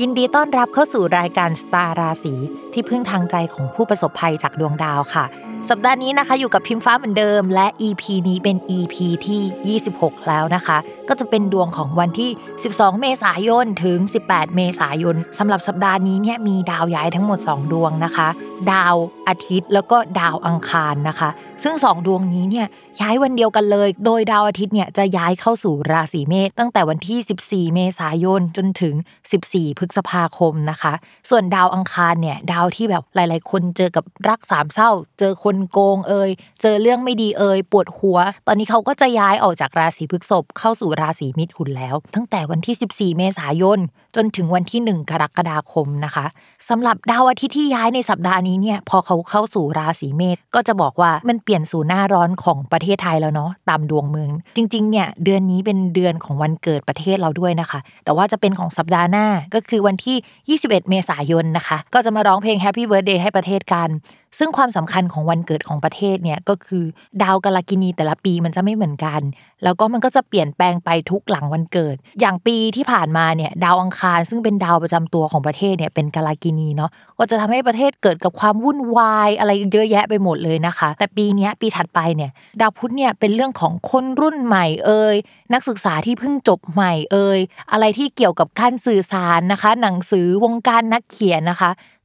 ยินดีต้อนรับเข้าสู่รายการสตาร์ราศีที่พึ่งทางใจของผู้ประสบภัยจากดวงดาวค่ะ สัปดาห์นี้นะคะอยู่กับพิมฟ้าเหมือนเดิม และ EP นี้เป็น EP ที่ 26 แล้วนะคะ ก็จะเป็นดวงของวันที่ 12 เมษายนถึง 18 เมษายนสำหรับสัปดาห์นี้เนี่ยมีดาวย้ายทั้งหมด 2 ดวงนะคะ ดาวอาทิตย์แล้วก็ดาวอังคารนะคะ ซึ่ง 2 ดวงนี้เนี่ยย้ายวันเดียวกันเลย โดยดาวอาทิตย์เนี่ยจะย้ายเข้าสู่ราศีเมษตั้งแต่วันที่ 14 เมษายนจนถึง 14พฤษภาคมนะคะ ส่วนดาวอังคารเนี่ยดาวที่แบบหลาย ๆ คนเจอกับรักสามเศร้า เจอคนโกงเอ่ยเจอเรื่องไม่ดีเอ่ยปวดหัว ตอนนี้เขาก็จะย้ายออกจากราศีพฤษภเข้าสู่ราศีมิถุนแล้ว ตั้งแต่วันที่ 14 เมษายน จนถึงวันที่ 1 กรกฎาคมนะคะสำหรับดาวอาทิตย์ที่ย้ายในสัปดาห์นี้เนี่ยพอเขาเข้าสู่ราศีเมษก็จะบอกว่ามันเปลี่ยนสู่หน้าร้อนของประเทศไทยแล้วเนาะตามดวงเมือง จริงๆเนี่ยเดือนนี้เป็นเดือนของวันเกิดประเทศเราด้วยนะคะ แต่ว่าจะเป็นของสัปดาห์หน้าก็คือวันที่ 21 เมษายนนะคะ ก็จะมาร้องเพลง Happy Birthday ให้ประเทศกัน ซึ่งความสำคัญของวันเกิดของประเทศเนี่ยก็คือดาวกาลกินีแต่ละปีมันจะไม่เหมือนกัน แล้วก็มันก็จะเปลี่ยนแปลงไปทุกหลังวันเกิด อย่างปีที่ผ่านมาเนี่ยดาวอังคาร ซึ่งเป็นดาวประจำตัวของประเทศเนี่ยเป็นกาลกินีเนาะก็จะทำให้ประเทศเกิดกับความวุ่นวายอะไรเยอะแยะไปหมดเลยนะคะ แต่ปีนี้ปีถัดไปเนี่ยดาวพุธเนี่ยเป็นเรื่องของคนรุ่นใหม่เอ่ยนักศึกษาที่เพิ่งจบใหม่เอ่ยอะไรที่เกี่ยวกับการสื่อสารนะคะ หนังสือวงการนักเขียนนะคะ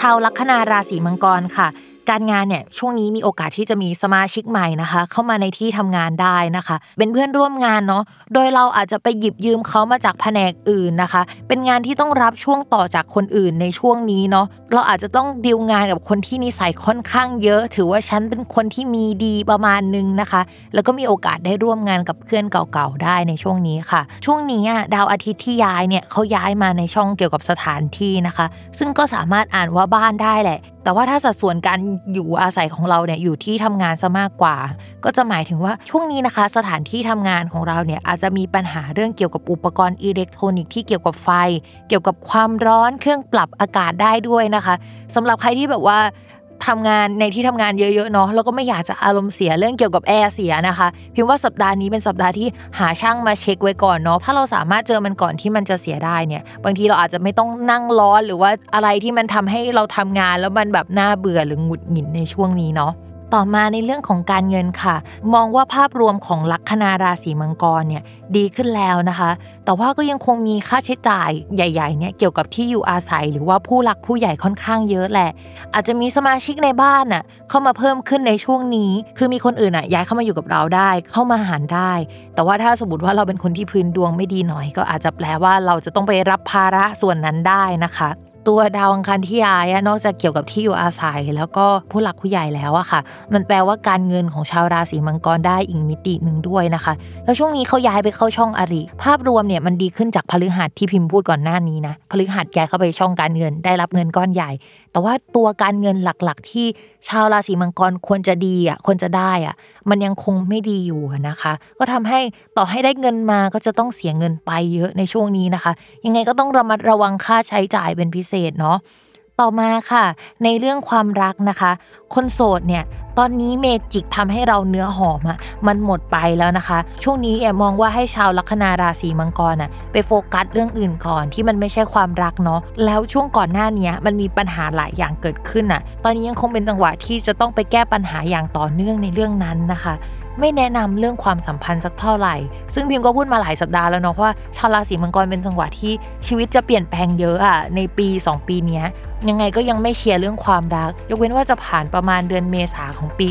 ชาวลัคนาราศีมังกรค่ะ การงานเนี่ยช่วงนี้มีโอกาสที่จะมีสมาชิกใหม่นะคะ เข้ามาในที่ทำงานได้นะคะ เป็นเพื่อนร่วมงานเนาะโดยเราอาจจะไปหยิบยืมเขามาจากแผนกอื่นนะคะ เป็นงานที่ต้องรับช่วงต่อจากคนอื่นในช่วงนี้เนาะเราอาจจะต้องดีลงานกับคนที่นิสัยค่อนข้างเยอะ ถือว่าฉันเป็นคนที่มีดีประมาณนึงนะคะ แล้วก็มีโอกาสได้ร่วมงานกับเพื่อนเก่าๆได้ในช่วงนี้ค่ะ ช่วงนี้อะดาวอาทิตย์ที่ย้ายเนี่ยเขาย้ายมาในช่องเกี่ยวกับสถานที่นะคะ ซึ่งก็สามารถอ่านว่าบ้านได้แหละแต่ว่าถ้าสัดส่วนการอยู่อาศัยของเราเนี่ยอยู่ที่ทำงานซะมากกว่า ก็จะหมายถึงว่าช่วงนี้นะคะ สถานที่ทำงานของเราเนี่ยอาจจะมีปัญหาเรื่องเกี่ยวกับอุปกรณ์อิเล็กทรอนิกส์ที่เกี่ยวกับไฟ เกี่ยวกับความร้อนเครื่องปรับอากาศได้ด้วยนะคะสำหรับใครที่แบบว่า ทำงานในที่ทำงานเยอะๆเนาะแล้วก็ไม่อยากจะอารมณ์เสียเรื่องเกี่ยวกับแอร์เสียนะคะ พิมพ์ว่าสัปดาห์นี้เป็นสัปดาห์ที่หาช่างมาเช็คไว้ก่อนเนาะถ้าเราสามารถเจอมันก่อนที่มันจะเสียได้เนี่ย บางทีเราอาจจะไม่ต้องนั่งร้อนหรือว่าอะไรที่มันทำให้เราทำงานแล้วมันแบบน่าเบื่อหรือหงุดหงิดในช่วงนี้เนาะ ต่อมาในเรื่องของการเงินค่ะ มองว่าภาพรวมของลัคนาราศีมังกรเนี่ยดีขึ้นแล้วนะคะ แต่ว่าก็ยังคงมีค่าใช้จ่ายใหญ่ๆเนี่ยเกี่ยวกับที่อยู่อาศัย หรือว่าผู้หลักผู้ใหญ่ค่อนข้างเยอะแหละ อาจจะมีสมาชิกในบ้านน่ะเข้ามาเพิ่มขึ้นในช่วงนี้ คือมีคนอื่นอะย้ายเข้ามาอยู่กับเราได้ เข้ามาหารได้ แต่ว่าถ้าสมมติว่าเราเป็นคนที่พื้นดวงไม่ดีหน่อย ก็อาจจะแปลว่าเราจะต้องไปรับภาระส่วนนั้นได้นะคะ ตัวดาวอังคารที่ย้ายนอกจากเกี่ยวกับที่อยู่อาศัย แล้วก็ผู้หลักผู้ใหญ่แล้วอะค่ะ มันแปลว่าการเงินของชาวราศีมังกรได้อีกมิติหนึ่งด้วยนะคะ แล้วช่วงนี้เขาย้ายไปเข้าช่องอริ ภาพรวมเนี่ยมันดีขึ้นจากพฤหัสที่พิมพ์พูดก่อนหน้านี้นะพฤหัสย้ายเข้าไปช่องการเงินได้รับเงินก้อนใหญ่ แต่ว่าตัวการเงินหลักๆที่ชาวราศีมังกรควรจะดีอะควรจะได้อะ มันยังคงไม่ดีอยู่นะคะ ก็ทำให้ต่อให้ได้เงินมาก็จะต้องเสียเงินไปเยอะในช่วงนี้นะคะ ยังไงก็ต้องระมัดระวังค่าใช้จ่ายเป็นพิเศษเนาะ ต่อมาค่ะ ในเรื่องความรักนะคะ คนโสดเนี่ยตอนนี้เมจิกทำให้เราเนื้อหอมอะมันหมดไปแล้วนะคะ ช่วงนี้เนี่ยมองว่าให้ชาวลัคนาราศีมังกรอะไปโฟกัสเรื่องอื่นก่อนที่มันไม่ใช่ความรักเนาะแล้วช่วงก่อนหน้านี้มันมีปัญหาหลายอย่างเกิดขึ้นอะตอนนี้ยังคงเป็นจังหวะที่จะต้องไปแก้ปัญหาอย่างต่อเนื่องในเรื่องนั้นนะคะ ไม่แนะนำเรื่องความสัมพันธ์สักเท่าไหร่ ซึ่งพิมก็พูดมาหลายสัปดาห์แล้วเนาะว่าชาวราศีมังกรเป็นจังหวะที่ชีวิตจะเปลี่ยนแปลงเยอะอะในปี 2 ปีนี้ยังไงก็ยังไม่เชียร์เรื่องความรัก ยกเว้นว่าจะผ่านประมาณเดือนเมษาของปี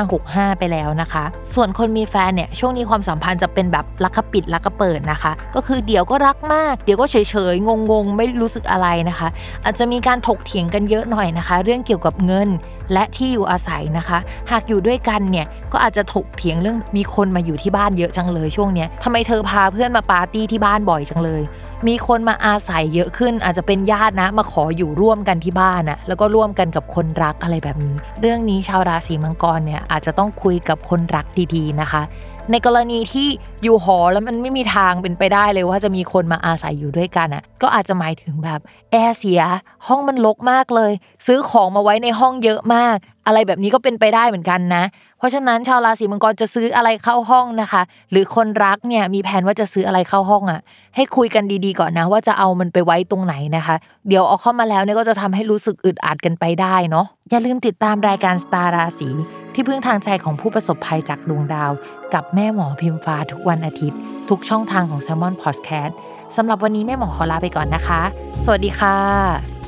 2565 ไปแล้วนะคะ ส่วนคนมีแฟนเนี่ยช่วงนี้ความสัมพันธ์จะเป็นแบบรักกระปิดรักกระเปิดนะคะ ก็คือเดี๋ยวก็รักมาก เดี๋ยวก็เฉยๆงงๆ ไม่รู้สึกอะไรนะคะ อาจจะมีการถกเถียงกันเยอะหน่อยนะคะ เรื่องเกี่ยวกับเงินและที่อยู่อาศัยนะคะ หากอยู่ด้วยกันเนี่ยก็อาจจะถกเถียงเรื่องมีคนมาอยู่ที่บ้านเยอะจังเลยช่วงเนี้ยทำไมเธอพาเพื่อนมาปาร์ตี้ที่บ้านบ่อยจังเลย มีคนมาอาศัยเยอะขึ้น อาจจะเป็นญาตินะ มาขออยู่ร่วมกันที่บ้านนะแล้วก็ร่วมกันกับคนรักอะไรแบบนี้ เรื่องนี้ชาวราศีมังกรเนี่ยอาจจะต้องคุยกับคนรักดีๆนะคะในกรณีที่อยู่หอแล้วมันไม่มีทางเป็นไปได้เลยว่าจะมีคนมาอาศัยอยู่ด้วยกันอะ ก็อาจจะหมายถึงแบบแอร์เสียห้องมันรกมากเลย ซื้อของมาไว้ในห้องเยอะมาก อะไรแบบนี้ก็เป็นไปได้เหมือนกันนะ เพราะฉะนั้นชาวราศีมังกรจะซื้ออะไรเข้าห้องนะคะ หรือคนรักเนี่ยมีแผนว่าจะซื้ออะไรเข้าห้องอะ ให้คุยกันดีๆก่อนนะ ว่าจะเอามันไปไว้ตรงไหนนะคะ เดี๋ยวเอาเข้ามาแล้วเนี่ยก็จะทำให้รู้สึกอึดอัดกันไปได้เนาะอย่าลืมติดตามรายการสตาร์ราศี ที่พึ่งทางใจของผู้ประสบภัยจากดวงดาว กับแม่หมอพิมฟ้าทุกวันอาทิตย์ ทุกช่องทางของ s ซ l m o n Podcast สำหรับวันนี้แม่หมอขอลาไปก่อนนะคะ สวัสดีค่ะ